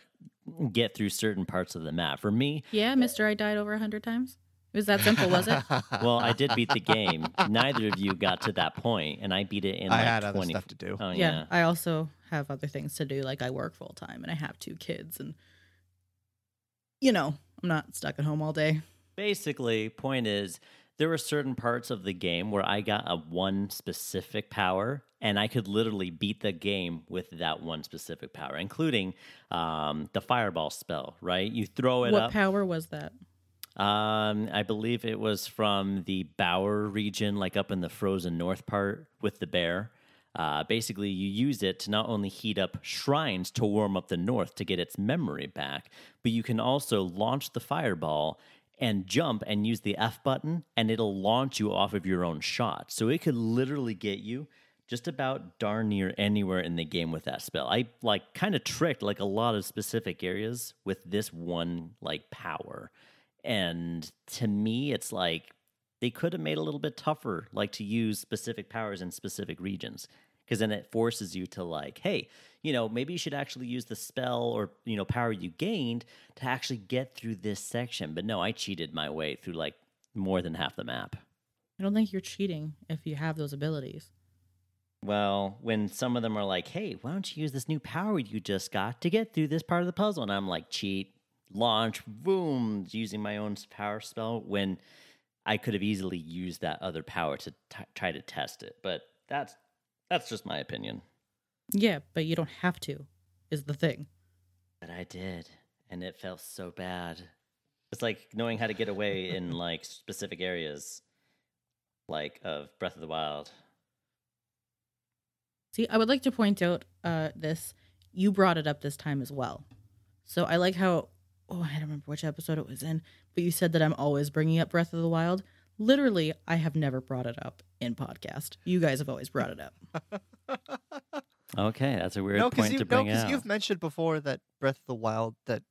get through certain parts of the map. For me, Yeah, Mister, I died over a hundred times. It was that simple, was it? well, I did beat the game. Neither of you got to that point, and I beat it in I like had other stuff to do. Oh yeah. yeah. I also have other things to do. Like I work full time and I have two kids, and you know, I'm not stuck at home all day. Basically, point is there were certain parts of the game where I got a one specific power and I could literally beat the game with that one specific power, including um, the fireball spell, right? You throw it what up. power was that? Um, I believe it was from the Baur region, like up in the frozen north part with the bear. Uh, basically, you use it to not only heat up shrines to warm up the north to get its memory back, but you can also launch the fireball and jump and use the F button, and it'll launch you off of your own shot. So it could literally get you just about darn near anywhere in the game with that spell. I like kind of tricked like a lot of specific areas with this one like power. And to me, it's like they could have made a little bit tougher, like to use specific powers in specific regions. Because then it forces you to like, hey, you know, maybe you should actually use the spell or you know power you gained to actually get through this section. But no, I cheated my way through like more than half the map. I don't think you're cheating if you have those abilities. Well, when some of them are like, hey, why don't you use this new power you just got to get through this part of the puzzle? And I'm like, cheat, launch, boom, using my own power spell when I could have easily used that other power to t- try to test it. But that's that's just my opinion. Yeah, but you don't have to. Is the thing. But I did, and it felt so bad. It's like knowing how to get away in like specific areas, like of Breath of the Wild. See, I would like to point out uh, this. You brought it up this time as well. So I like how, oh, I don't remember which episode it was in, but you said that I'm always bringing up Breath of the Wild. Literally, I have never brought it up in podcast. You guys have always brought it up. Okay, that's a weird no, point you, to no, bring 'cause out. you've mentioned before that Breath of the Wild that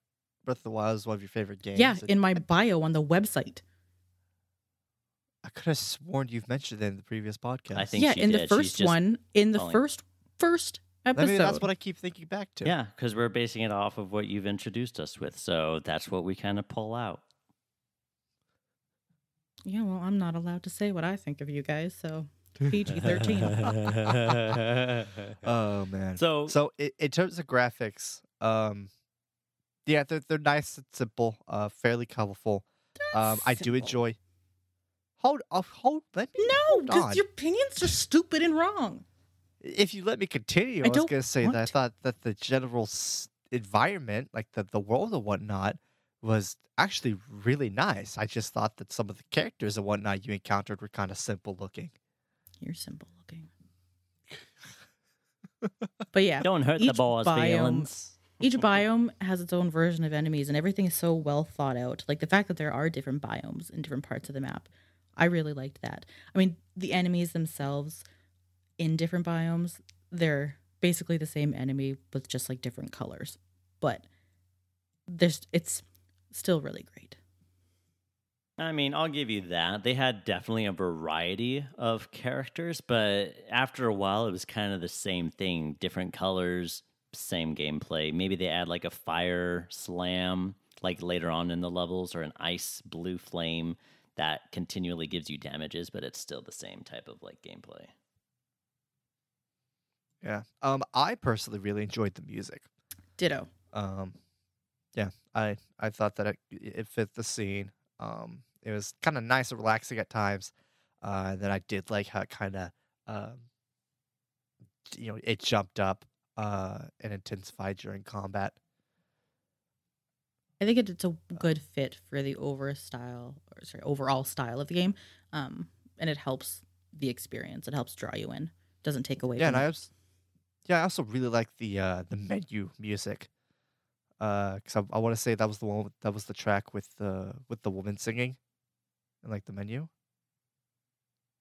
Breath of the Wild is one of your favorite games. yeah, in my bio on the website. I could have sworn you've mentioned it in the previous podcast. I think yeah, she in did. the first one, in the calling- first first I episode. mean, that's what I keep thinking back to. Yeah, because we're basing it off of what you've introduced us with. So that's what we kind of pull out. Yeah, well, I'm not allowed to say what I think of you guys, so PG thirteen. Oh man. So- so i in terms of graphics, um, yeah, they're they're nice and simple, uh, fairly colorful. Um, I do enjoy. Hold, uh, hold. Let me. no, because your opinions are stupid and wrong. If you let me continue, I, I was gonna say that I thought that the general s- environment, like the the world and whatnot, was actually really nice. I just thought that some of the characters and whatnot you encountered were kind of simple looking. You're simple looking. But yeah, Don't hurt the boss biome- feelings. each biome has its own version of enemies, and everything is so well thought out. Like the fact that there are different biomes in different parts of the map, I really liked that. I mean, the enemies themselves in different biomes, they're basically the same enemy with just like different colors, but there's it's still really great. I mean, I'll give you that. They had definitely a variety of characters, but after a while, it was kind of the same thing different colors, same gameplay. Maybe they add like a fire slam, like later on in the levels, or an ice blue flame that continually gives you damages, but it's still the same type of like gameplay. Yeah. Um, I personally really enjoyed the music. Ditto. Um, yeah, I I thought that it, it fit the scene. Um, it was kind of nice and relaxing at times. Uh, and then I did like how it kind of um, you know, it jumped up uh and intensified during combat. I think it- it's a good fit for the over style, or sorry, overall style of the game, um, and it helps the experience. It helps draw you in. Doesn't take away. Yeah, and from I was, yeah, I also really like the uh the menu music. Uh, cause I, I want to say that was the one that was the track with the with the woman singing, and like the menu.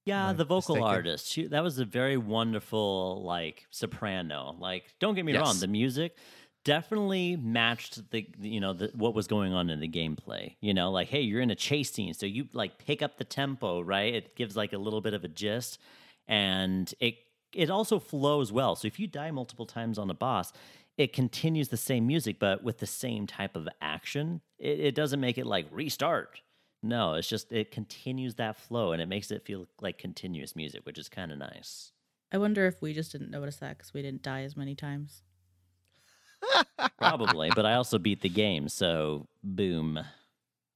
Yeah, the vocal mistaken? artist. She, that was a very wonderful, like soprano. Like, don't get me wrong, the music definitely matched the, you know, the, what was going on in the gameplay. You know, like, hey, you're in a chase scene, so you like pick up the tempo, right? It gives like a little bit of a gist, and it it also flows well. So if you die multiple times on a boss, it continues the same music, but with the same type of action. It, it doesn't make it like restart. No, it's just it continues that flow and it makes it feel like continuous music, which is kind of nice. I wonder if we just didn't notice that because we didn't die as many times. Probably, but I also beat the game, so boom.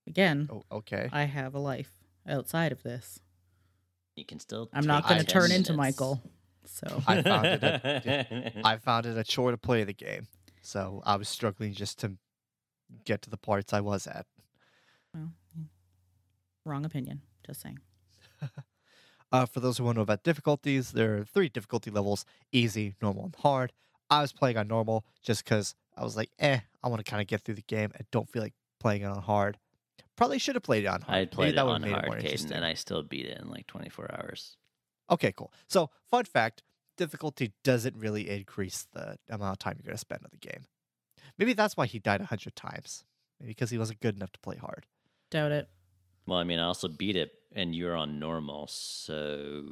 Again, Oh, okay. I have a life outside of this. You can still. I'm not going to turn into minutes. Michael. So I found it. A, I found it a chore to play the game, so I was struggling just to get to the parts I was at. well, wrong opinion. Just saying. Uh, for those who want to know about difficulties, there are three difficulty levels: easy, normal, and hard. I was playing on normal just because I was like, "Eh, I want to kind of get through the game. I don't feel like playing it on hard." Probably should have played it on hard. I Maybe played it that would've on made hard, more Caden, and I still beat it in like 24 hours. Okay, cool. So, fun fact difficulty doesn't really increase the amount of time you're going to spend on the game. Maybe that's why he died a 100 times. Maybe because he wasn't good enough to play hard. Doubt it. Well, I mean, I also beat it, and you're on normal, so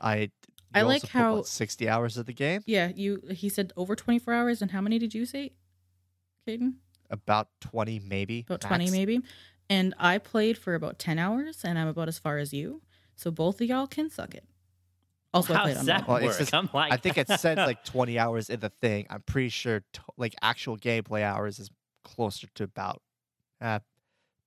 I, you I also like put, how- what, 60 hours of the game? Yeah, you. He said over 24 hours, and how many did you say, Caden? About 20, maybe. About 20 maybe. And I played for about 10 hours, and I'm about as far as you. So both of y'all can suck it. Also, I how played does on that normal. Well, work? just- I'm like, I think it said like 20 hours in the thing. I'm pretty sure t- like actual gameplay hours is closer to about uh,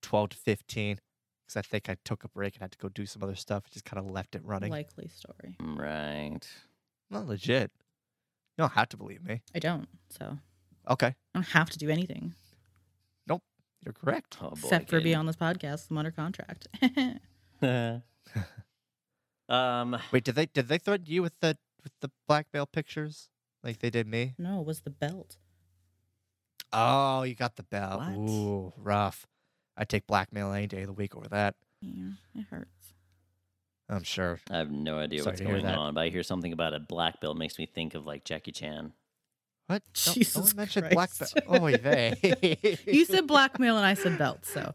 12 to 15. Because I think I took a break and had to go do some other stuff. Just kind of left it running. Likely story. right. Not legit. You don't have to believe me. I don't. So Okay. I don't have to do anything Nope. You're correct. Oh boy, except for be on this podcast. I'm under contract. um, Wait, did they did they threaten you with the with the blackmail pictures like they did me? no, it was the belt. Oh, you got the belt. What? Ooh, rough. I take blackmail any day of the week over that. Yeah, it hurts. I'm sure. I have no idea Sorry what's going that. on, but I hear something about a black belt makes me think of like Jackie Chan. What? Don't- don't mention black belt. Oh, they. You said blackmail, and I said belt. So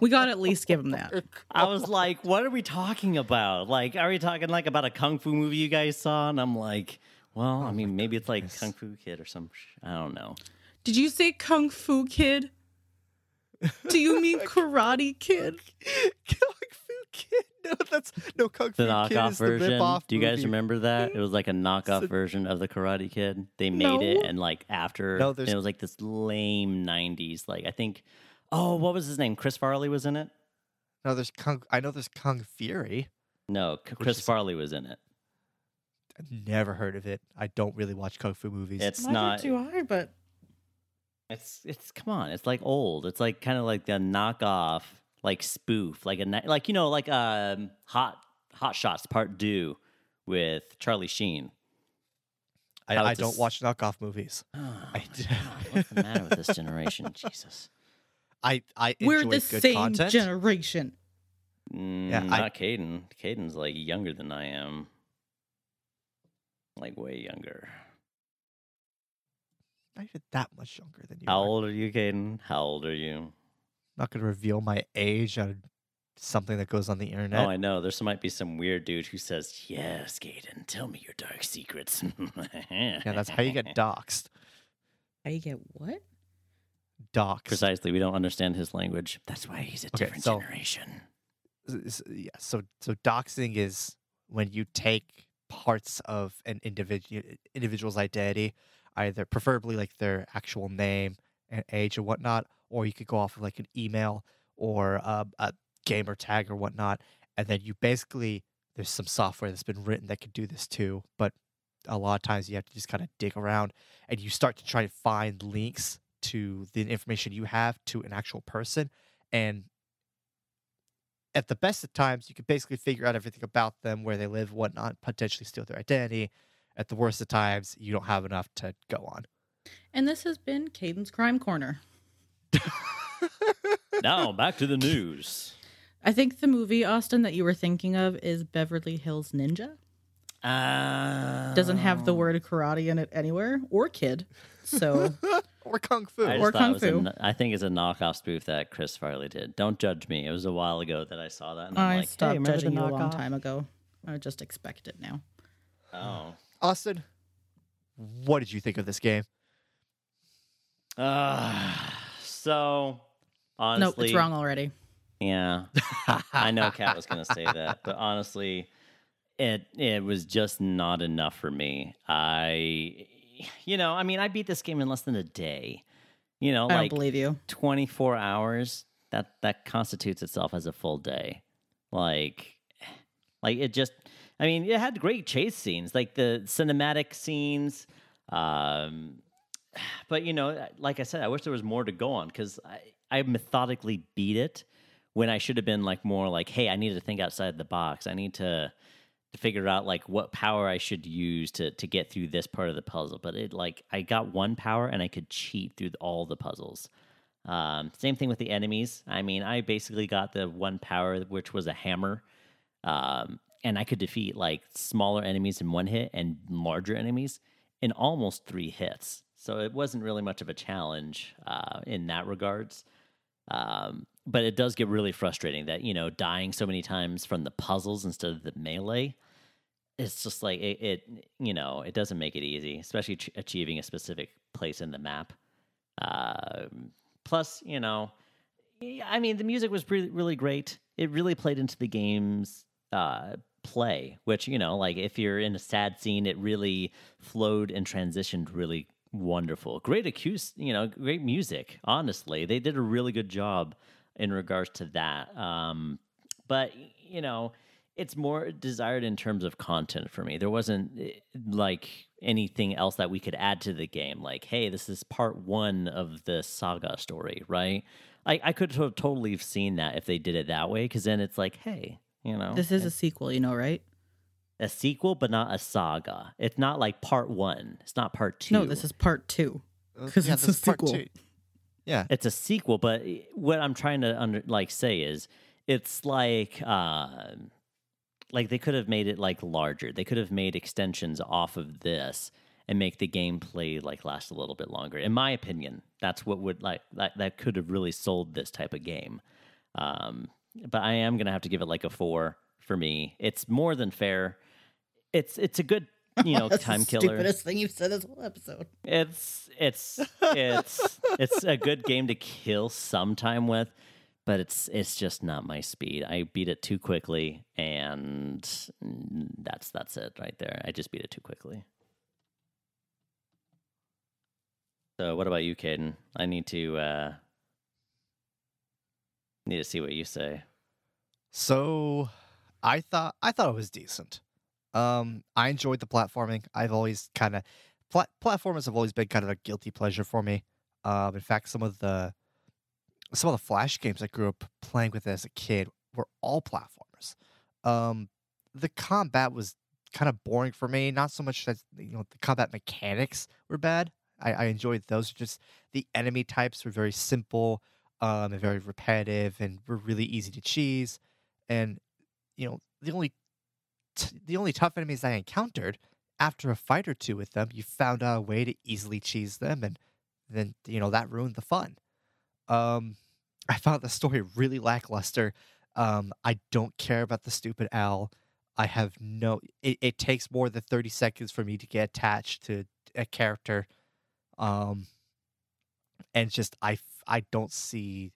we got to at least give him that. I was like, what are we talking about? Like, are we talking like about a kung fu movie you guys saw? And I'm like, well, I oh mean, maybe it's like. Kung Fu Kid or some. Sh- I don't know. Did you say Kung Fu Kid? Do you mean Karate Kid? Kung Fu Kid. No, that's no Kung The Fu Kid knockoff is the version. rip-off Do you guys movie. remember that? It was like a knockoff So- version of the Karate Kid. They made it, and like after, No, and there's- it was like this lame '90s. Like I think, oh, what was his name? Chris Farley was in it. No, there's Kung. I know there's Kung Fury. No, Chris is- Farley was in it. I've never heard of it. I don't really watch Kung Fu movies. It's Neither not. do I, but It's it's come on. It's like old. It's like kind of like the knockoff, like spoof, like a ni- like you know like um hot hot shots part two with Charlie Sheen. I, I it's don't s- watch knockoff movies. Oh, I d- God, what's the matter with this generation? Jesus. I I we're the good same content. generation. Mm, Yeah, I- not Caden. Caden's like younger than I am. Like way younger. Not even that much younger than you. How are. old are you, Caden? How old are you? not going to reveal my age on something that goes on the internet. Oh, I know. There's might be some weird dude who says, "Yes, Caden, tell me your dark secrets." yeah, that's how you get doxxed. How you get what? Doxxed. Precisely. We don't understand his language. That's why he's a Okay, different so- generation. Yeah. So so doxing is when you take parts of an individual individual's identity, either preferably like their actual name and age and whatnot, or you could go off of like an email or um, a gamer tag or whatnot, and then you basically there's some software that's been written that could do this too, but a lot of times you have to just kind of dig around and you start to try to find links to the information you have to an actual person and at the best of times you can basically figure out everything about them where they live whatnot potentially steal their identity at the worst of times you don't have enough to go on And this has been Caden's Crime Corner. now back to the news. I think the movie, Austin, that you were thinking of is Beverly Hills Ninja. Uh, Doesn't have the word karate in it anywhere or kid. So or kung fu I just Or thought Kung it was a Fu. n- I think it's a knockoff spoof that Chris Farley did. Don't judge me. It was a while ago that I saw that, and I'm I like, stopped hey, remember judging the you a long knockoff? time ago. I just expect it now. Oh, austin what did you think of this game uh, so honestly, nope, it's wrong already. Yeah, I know Kat was going to say that, but honestly, it it was just not enough for me. I, you know, I mean, I beat this game in less than a day. You know, I like believe you. 24 hours that that constitutes itself as a full day like like it just i mean it had great chase scenes like the cinematic scenes um but you know like i said i wish there was more to go on because i i methodically beat it when i should have been like more like hey i need to think outside the box i need to to figure out like what power I should use to to get through this part of the puzzle. But it like I got one power and I could cheat through all the puzzles. Um, same thing with the enemies. I mean, I basically got the one power which was a hammer, um, and I could defeat like smaller enemies in one hit and larger enemies in almost three hits. So it wasn't really much of a challenge uh, in that regards. Um, but it does get really frustrating that you know dying so many times from the puzzles instead of the melee. It's just like it, it you know, it doesn't make it easy, especially ch- achieving a specific place in the map. Um plus, you know, I mean, the music was really great. It really played into the game's uh, play, which, you know, like if you're in a sad scene, it really flowed and transitioned really wonderful. Great accused, you know, great music. Honestly, they did a really good job in regards to that. Um, but, you know, it's more desired in terms of content for me. There wasn't eh, like anything else that we could add to the game. Like, hey, this is part one of the saga story, right? I, I could have totally seen that if they did it that way, because then it's like, hey, you know, This is a sequel, you know, right? A sequel, but not a saga. It's not like part one. It's not part two. No, this is part two. Uh, 'Cause yeah, it's a this part sequel. two. yeah it's a sequel but what i'm trying to under like say is it's like uh like they could have made it like larger they could have made extensions off of this and make the gameplay like last a little bit longer in my opinion that's what would like that, that could have really sold this type of game um but i am gonna have to give it like a four for me it's more than fair it's it's a good you know That's time the killer Stupidest thing you've said this whole episode. it's it's it's it's a good game to kill some time with, but it's it's just not my speed. I beat it too quickly, and that's that's it right there. I just beat it too quickly. So, what about you, Caden? I need to uh need to see what you say. So I thought I thought it was decent. Um, I enjoyed the platforming. I've always kind of plat- platformers have always been kind of a guilty pleasure for me. Um, in fact, some of the some of the flash games I grew up playing with as a kid were all platformers. Um, the combat was kind of boring for me. Not so much that you know the combat mechanics were bad. I, I enjoyed those. Just the enemy types were very simple um, and very repetitive, and were really easy to cheese. And you know the only t- the only tough enemies I encountered after a fight or two with them, you found out a way to easily cheese them, and then you know that ruined the fun. Um, I found the story really lackluster. Um, I don't care about the stupid owl. I have no. It, it takes more than thirty seconds for me to get attached to a character, um, and just I I don't see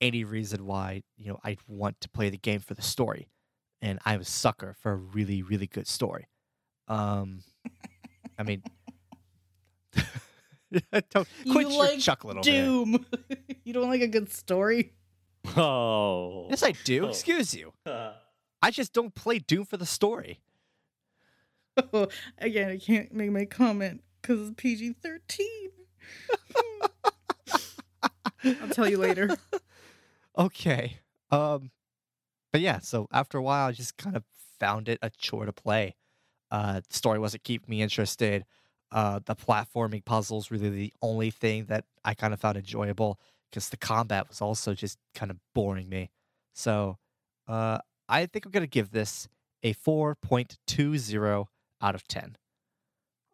any reason why you know I'd want to play the game for the story, and I'm a sucker for a really really good story. Um, I mean, don't You your like chuckling over there. Doom. you don't like a good story? Oh. Yes, I do. Oh. Excuse you. I just don't play Doom for the story. Again, I can't make my comment because it's PG 13. I'll tell you later. Okay. Um, but yeah. So after a while, I just kind of found it a chore to play. Uh, the story wasn't keeping me interested. Uh, the platforming puzzles really the only thing that I kind of found enjoyable because the combat was also just kind of boring me. So, uh, I think I'm gonna give this a 4.20 out of 10.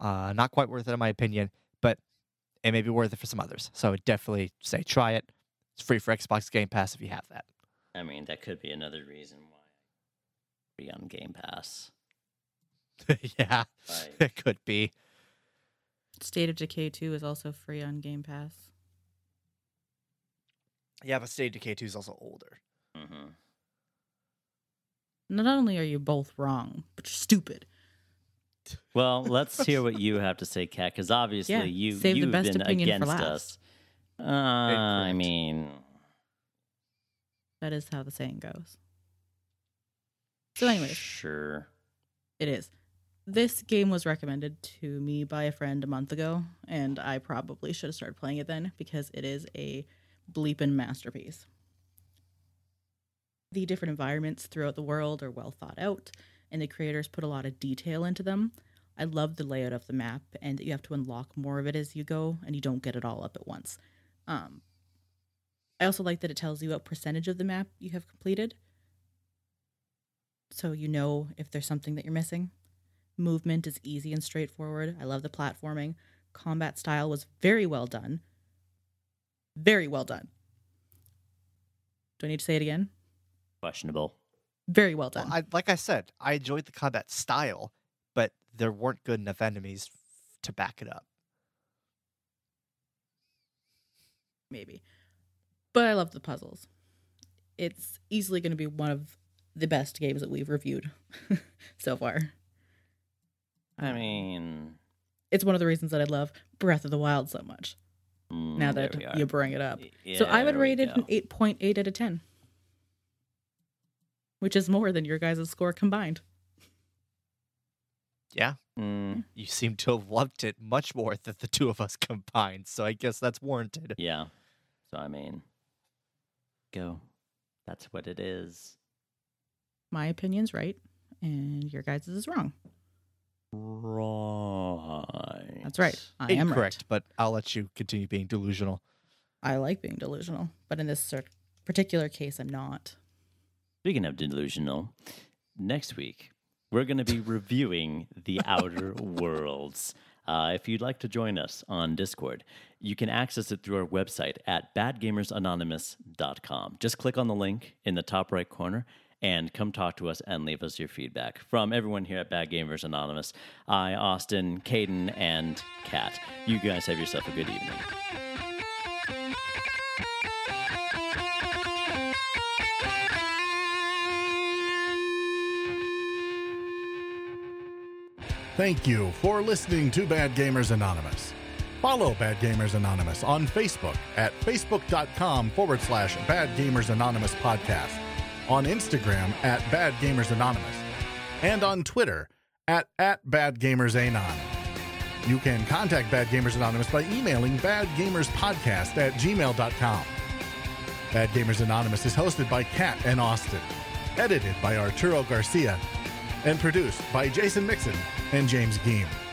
Uh, not quite worth it in my opinion, but it may be worth it for some others. So I would definitely say try it. It's free for Xbox Game Pass if you have that. I mean, that could be another reason why be on Game Pass. yeah, Like, it could be. State of Decay 2 is also free on Game Pass. Yeah, but State of Decay 2 is also older. mhm. Not only are you both wrong, but you're stupid. Well, let's hear what you have to say, Kat, because obviously Yeah, you save the you've best been opinion for against us. Uh, I mean, That is how the saying goes. So, anyways, sure. it is. This game was recommended to me by a friend a month ago, and I probably should have started playing it then because it is a bleeping masterpiece. The different environments throughout the world are well thought out, and the creators put a lot of detail into them. I love the layout of the map, and that you have to unlock more of it as you go, and you don't get it all up at once. Um, I also like that it tells you what percentage of the map you have completed, so you know if there's something that you're missing. Movement is easy and straightforward. I love the platforming. Combat style was very well done. Very well done. Do I need to say it again? Questionable. Very well Well, done. I, like I said, I enjoyed the combat style, but there weren't good enough enemies f- to back it up. maybe. But I love the puzzles. It's easily going to be one of the best games that we've reviewed so far. I mean, It's one of the reasons that I love Breath of the Wild so much. mm, now that you bring it up. Y- so I would rate it go. an 8.8 out of 10, which is more than your guys' score combined. Yeah, Mm, you seem to have loved it much more than the two of us combined, so I guess that's warranted. yeah. So I mean, go. That's what it is. My opinion's right, and your guys' is wrong. Right. That's right. I am right. But I'll let you continue being delusional. I like being delusional, but in this cer- particular case, I'm not. Speaking of delusional, next week we're going to be reviewing The Outer Worlds. Uh, if you'd like to join us on Discord, you can access it through our website at badgamersanonymous.com. Just click on the link in the top right corner and come talk to us and leave us your feedback. From everyone here at Bad Gamers Anonymous, I, Austin, Caden, and Kat, you guys have yourself a good evening. Thank you for listening to Bad Gamers Anonymous. Follow Bad Gamers Anonymous on Facebook at facebook.com forward slash Bad Gamers Anonymous podcast, on Instagram at Bad Gamers Anonymous, and on Twitter at, at Bad Gamers Anon. You can contact Bad Gamers Anonymous by emailing badgamerspodcast at gmail.com. Bad Gamers Anonymous is hosted by Kat and Austin, edited by Arturo Garcia, and produced by Jason Mixon and James Geem.